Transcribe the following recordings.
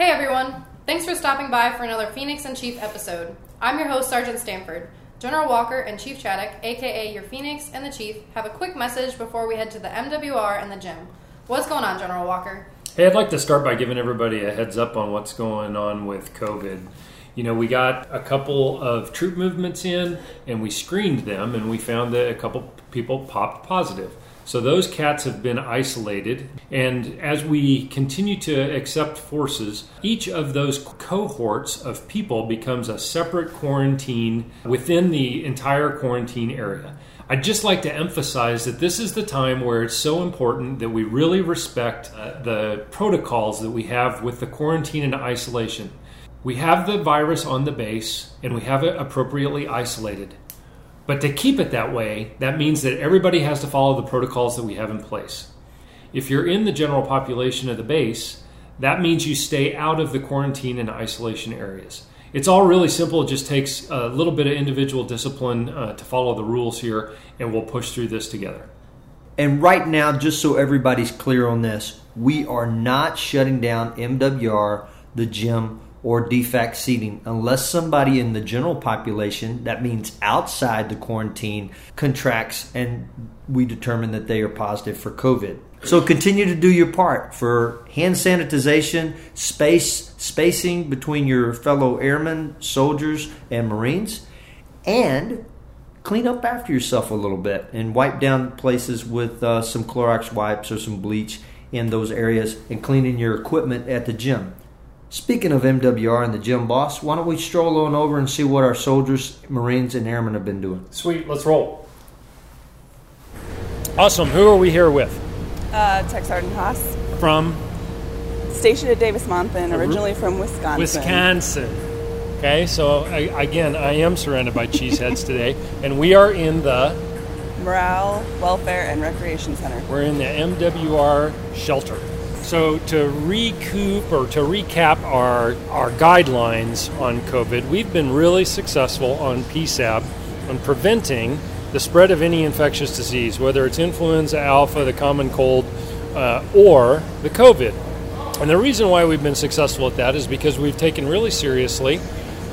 Hey everyone! Thanks for stopping by for another Phoenix and Chief episode. I'm your host, Sergeant Stanford. General Walker and Chief Chaddock, aka your Phoenix and the Chief, have a quick message before we head to the MWR and the gym. What's going on, General Walker? Hey, I'd like to start by giving everybody a heads up on what's going on with COVID. You know, we got a couple of troop movements in and we screened them and we found that a couple people popped positive. So those cats have been isolated. And as we continue to accept forces, each of those cohorts of people becomes a separate quarantine within the entire quarantine area. I'd just like to emphasize that this is the time where it's so important that we really respect uh, the protocols that we have with the quarantine and isolation. We have the virus on the base and we have it appropriately isolated. But to keep it that way, that means that everybody has to follow the protocols that we have in place. If you're in the general population of the base, that means you stay out of the quarantine and isolation areas. It's all really simple. It just takes a little bit of individual discipline uh, to follow the rules here, and we'll push through this together. And right now, just so everybody's clear on this, we are not shutting down MWR, the gym, or DFAC seating unless somebody in the general population, that means outside the quarantine, contracts and we determine that they are positive for COVID. So continue to do your part for hand sanitization, space spacing between your fellow airmen, soldiers, and Marines, and clean up after yourself a little bit and wipe down places with uh, some Clorox wipes or some bleach in those areas and cleaning your equipment at the gym. Speaking of MWR and the gym boss, why don't we stroll on over and see what our soldiers, Marines, and Airmen have been doing? Sweet, let's roll. Awesome. Who are we here with? Uh, Tech Sergeant Haas, From stationed at Davis Monthan, originally from Wisconsin. Wisconsin. Okay, so I, again, I am surrounded by cheeseheads today, and we are in the Morale, Welfare, and Recreation Center. we're in the MWR shelter. So to recoup or to recap our our guidelines on COVID, we've been really successful on PSAB on preventing the spread of any infectious disease, whether it's influenza alpha, the common cold, uh, or the COVID. And the reason why we've been successful at that is because we've taken really seriously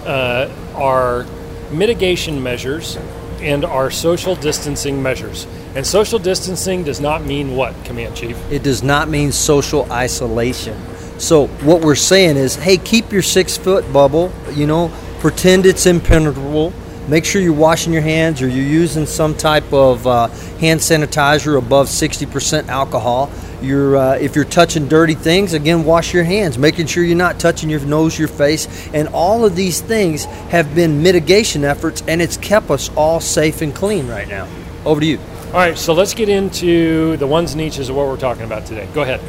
uh, our mitigation measures and our social distancing measures. And social distancing does not mean what, Command Chief? It does not mean social isolation. So what we're saying is, hey, keep your six foot bubble. You know, pretend it's impenetrable. Make sure you're washing your hands or you're using some type of uh, hand sanitizer above 60% alcohol. You're, uh, if you're touching dirty things, again, wash your hands, making sure you're not touching your nose, your face. And all of these things have been mitigation efforts, and it's kept us all safe and clean right now. Over to you. All right, so let's get into the ones and eaches of what we're talking about today. Go ahead.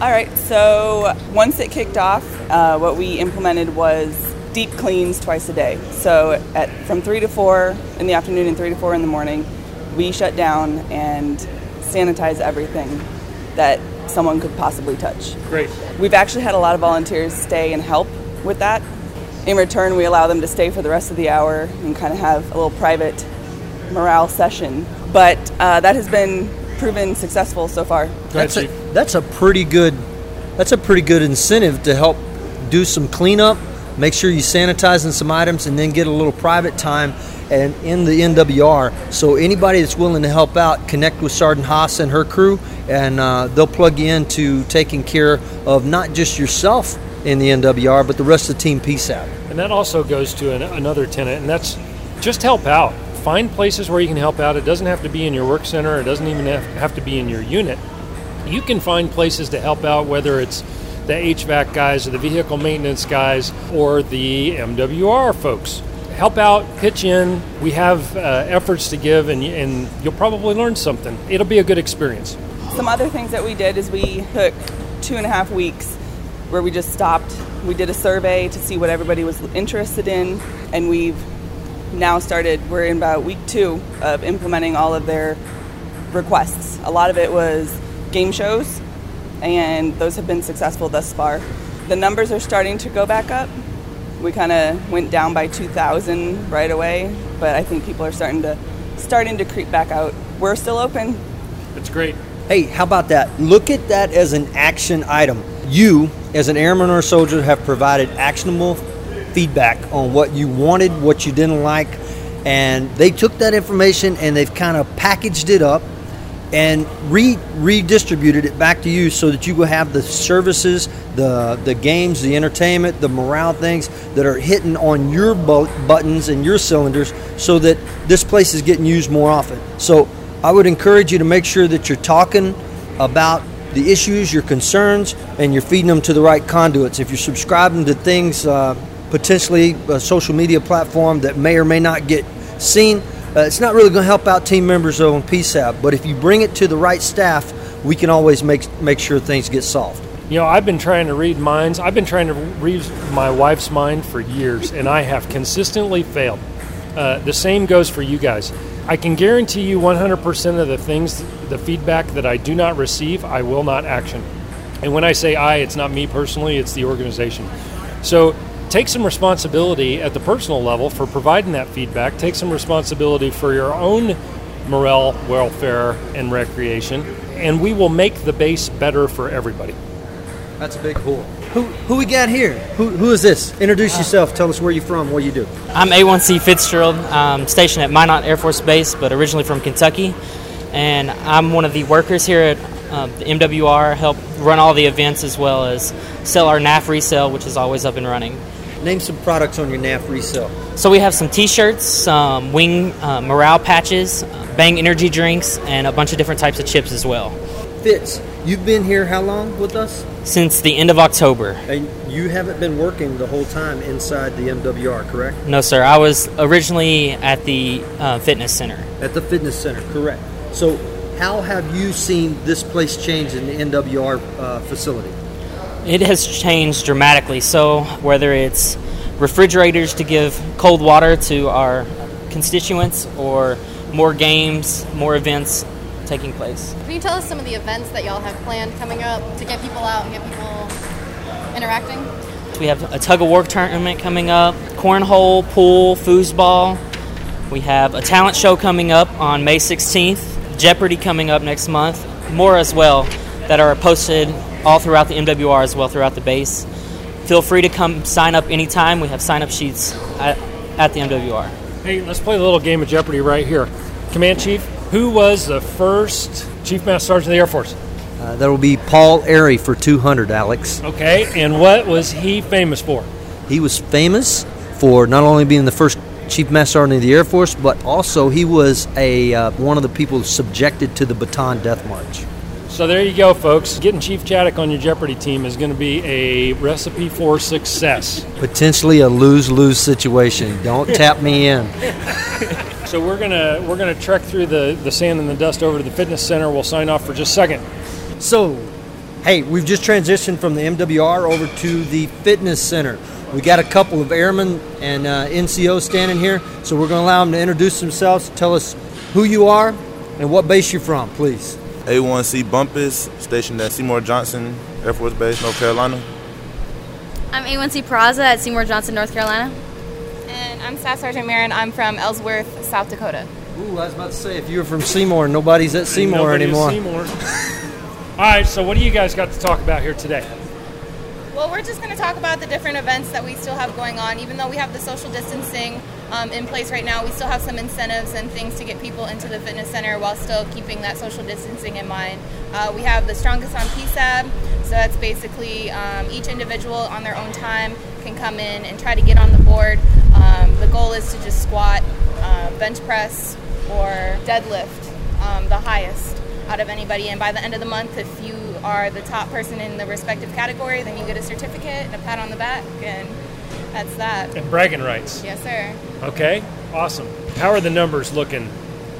All right, so once it kicked off, uh, what we implemented was deep cleans twice a day. So at from three to four in the afternoon and three to four in the morning, we shut down and sanitize everything that someone could possibly touch. Great. We've actually had a lot of volunteers stay and help with that. In return, we allow them to stay for the rest of the hour and kind of have a little private morale session. But uh, that has been proven successful so far. That's a, that's a pretty good that's a pretty good incentive to help do some cleanup, make sure you sanitizing some items, and then get a little private time and in the MWR. So anybody that's willing to help out, connect with Sergeant Haas and her crew, and uh, they'll plug you into taking care of not just yourself in the MWR, but the rest of the team Peace out. And that also goes to an, another tenant, and that's just help out. Find places where you can help out. It doesn't have to be in your work center, it doesn't even have, to be in your unit. You can find places to help out, whether it's the HVAC guys or the vehicle maintenance guys or the MWR folks. Help out, pitch in. We have uh, efforts to give, and, and you'll probably learn something. It'll be a good experience. Some other things that we did is we took two and a half weeks where we just stopped. We did a survey to see what everybody was interested in, and we've now started, we're in about week two of implementing all of their requests. A lot of it was game shows, and those have been successful thus far. The numbers are starting to go back up. We kind of went down by 2,000 right away, but I think people are starting to starting to creep back out. We're still open. It's great. Hey, how about that? Look at that as an action item. You, as an airman or a soldier, have provided actionable feedback on what you wanted, what you didn't like, and they took that information and they've kind of packaged it up and re- redistributed it back to you so that you will have the services, the the games, the entertainment, the morale things that are hitting on your bu- buttons and your cylinders, so that this place is getting used more often. So I would encourage you to make sure that you're talking about the issues, your concerns, and you're feeding them to the right conduits. If you're subscribing to things, uh, potentially a social media platform that may or may not get seen, uh, it's not really going to help out team members though in PSAB. But if you bring it to the right staff, we can always make make sure things get solved. You know, I've been trying to read minds. I've been trying to read my wife's mind for years, and I have consistently failed. Uh, the same goes for you guys. I can guarantee you 100% of the things, the feedback that I do not receive, I will not action. And when I say I, it's not me personally, it's the organization. So take some responsibility at the personal level for providing that feedback. Take some responsibility for your own morale, welfare, and recreation, and we will make the base better for everybody. That's a big pull. Who, who we got here? Who, who is this? Introduce yourself. Tell us where you're from, what you do. I'm A1C Fitzgerald, um, stationed at Minot Air Force Base, but originally from Kentucky. And I'm one of the workers here at um, the MWR, help run all the events as well as sell our NAF resale, which is always up and running. Name some products on your NAF resale. So we have some T-shirts, some wing uh, morale patches, uh, Bang energy drinks, and a bunch of different types of chips as well. Fitz, you've been here how long with us? Since the end of October. And you haven't been working the whole time inside the MWR, correct? No, sir. I was originally at the uh, fitness center. At the fitness center, correct. So, how have you seen this place change in the MWR uh, facility? It has changed dramatically. So, whether it's refrigerators to give cold water to our constituents or more games, more events taking place. Can you tell us some of the events that y'all have planned coming up to get people out and get people interacting? We have a tug of war tournament coming up, cornhole, pool, foosball. We have a talent show coming up on May 16th, Jeopardy coming up next month, more as well that are posted all throughout the MWR as well throughout the base. Feel free to come sign up anytime. We have sign up sheets at, at the MWR. Hey, let's play a little game of Jeopardy right here. Command Chief, who was the first Chief Master Sergeant of the Air Force? Uh, that will be Paul Airey for 200, Alex. Okay, and what was he famous for? He was famous for not only being the first Chief Master Sergeant of the Air Force, but also he was a uh, one of the people subjected to the Bataan Death March. So there you go, folks. Getting Chief Chaddock on your Jeopardy team is going to be a recipe for success. Potentially a lose-lose situation. Don't tap me in. So we're gonna we're gonna trek through the, the sand and the dust over to the fitness center. We'll sign off for just a second. So, hey, we've just transitioned from the MWR over to the fitness center. We got a couple of airmen and uh, NCOs standing here, so we're going to allow them to introduce themselves, tell us who you are and what base you're from, please. A1C Bumpus, stationed at Seymour Johnson Air Force Base, North Carolina. I'm A1C Peraza at Seymour Johnson, North Carolina. And I'm Staff Sergeant Marin. I'm from Ellsworth, South Dakota. Ooh, I was about to say, if you were from Seymour, nobody's at Seymour Nobody anymore. Seymour. All right. So what do you guys got to talk about here today? Well, we're just going to talk about the different events that we still have going on. Even though we have the social distancing um, in place right now, we still have some incentives and things to get people into the fitness center while still keeping that social distancing in mind. Uh, we have the Strongest on PSAB, so that's basically um, each individual on their own time can come in and try to get on the board. Um, the goal is to just squat, uh, bench press, or deadlift um, the highest out of anybody. And by the end of the month, if you are the top person in the respective category, then you get a certificate and a pat on the back, and that's that. And bragging rights. Yes, sir. Okay. Awesome. How are the numbers looking?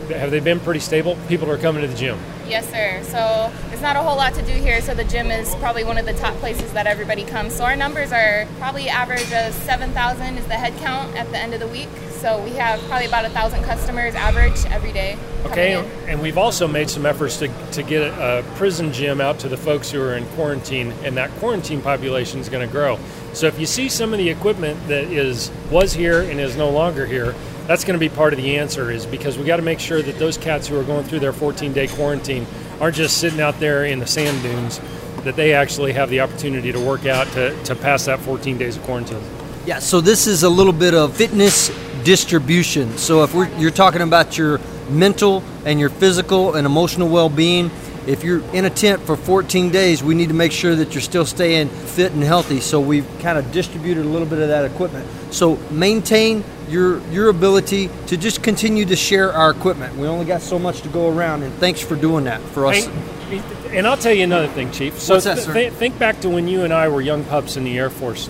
Have they been pretty stable? People are coming to the gym. Yes, sir. So there's not a whole lot to do here. So the gym is probably one of the top places that everybody comes. So our numbers are probably average of 7,000 is the head count at the end of the week. So we have probably about a thousand customers average every day. Okay, and we've also made some efforts to, to get a, a prison gym out to the folks who are in quarantine, and that quarantine population is going to grow. So if you see some of the equipment that is was here and is no longer here, that's going to be part of the answer. Is because we got to make sure that those cats who are going through their 14 day quarantine aren't just sitting out there in the sand dunes. that they actually have the opportunity to work out to, to pass that 14 days of quarantine. Yeah, so this is a little bit of fitness distribution. So if you're talking about your mental and your physical and emotional well-being, if you're in a tent for 14 days, we need to make sure that you're still staying fit and healthy. So we've kind of distributed a little bit of that equipment. So maintain your your ability to just continue to share our equipment. We only got so much to go around, and thanks for doing that for us. And, and I'll tell you another thing, Chief. So that, th- th- think back to when you and I were young pups in the Air Force.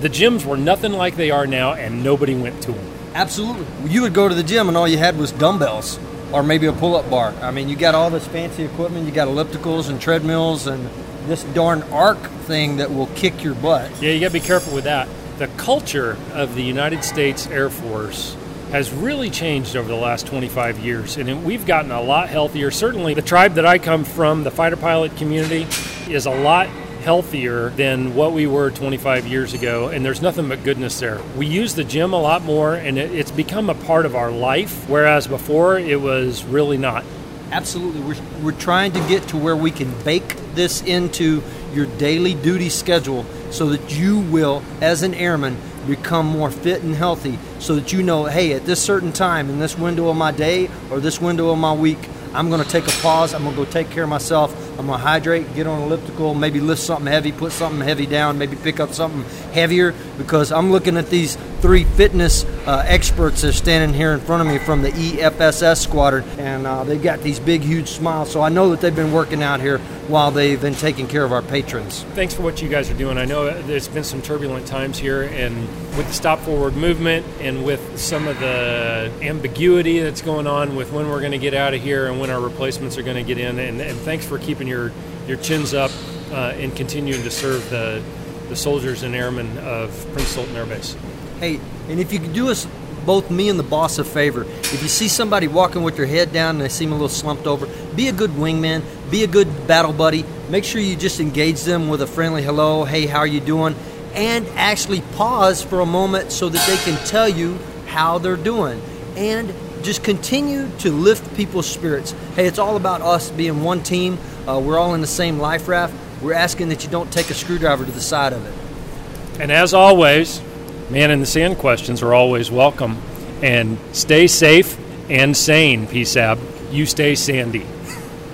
the gyms were nothing like they are now, and nobody went to them. Absolutely. You would go to the gym and all you had was dumbbells or maybe a pull up bar. I mean, you got all this fancy equipment, you got ellipticals and treadmills and this darn arc thing that will kick your butt. Yeah, you got to be careful with that. The culture of the United States Air Force has really changed over the last 25 years, and we've gotten a lot healthier. Certainly, the tribe that I come from, the fighter pilot community, is a lot healthier than what we were 25 years ago, and there's nothing but goodness there. We use the gym a lot more, and it, it's become a part of our life, whereas before it was really not. Absolutely. We're, we're trying to get to where we can bake this into your daily duty schedule so that you will, as an airman, become more fit and healthy so that you know, hey, at this certain time in this window of my day or this window of my week, I'm going to take a pause. I'm going to go take care of myself. I'm going to hydrate, get on elliptical, maybe lift something heavy, put something heavy down, maybe pick up something heavier because I'm looking at these three fitness uh, experts are standing here in front of me from the EFSS squadron, and uh, they've got these big, huge smiles. So I know that they've been working out here while they've been taking care of our patrons. Thanks for what you guys are doing. I know there's been some turbulent times here, and with the stop forward movement and with some of the ambiguity that's going on with when we're going to get out of here and when our replacements are going to get in. And, and thanks for keeping your, your chins up uh, and continuing to serve the, the soldiers and airmen of Prince Sultan Air Base. Hey, and if you could do us both me and the boss a favor, if you see somebody walking with their head down and they seem a little slumped over, be a good wingman, be a good battle buddy. Make sure you just engage them with a friendly hello, hey, how are you doing? And actually pause for a moment so that they can tell you how they're doing. And just continue to lift people's spirits. Hey, it's all about us being one team. Uh, we're all in the same life raft. We're asking that you don't take a screwdriver to the side of it. And as always, man in the sand questions are always welcome. And stay safe and sane, PSAB. You stay sandy.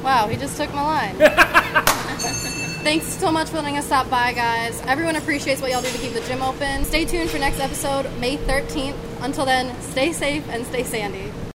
Wow, he just took my line. Thanks so much for letting us stop by, guys. Everyone appreciates what y'all do to keep the gym open. Stay tuned for next episode, May 13th. Until then, stay safe and stay sandy.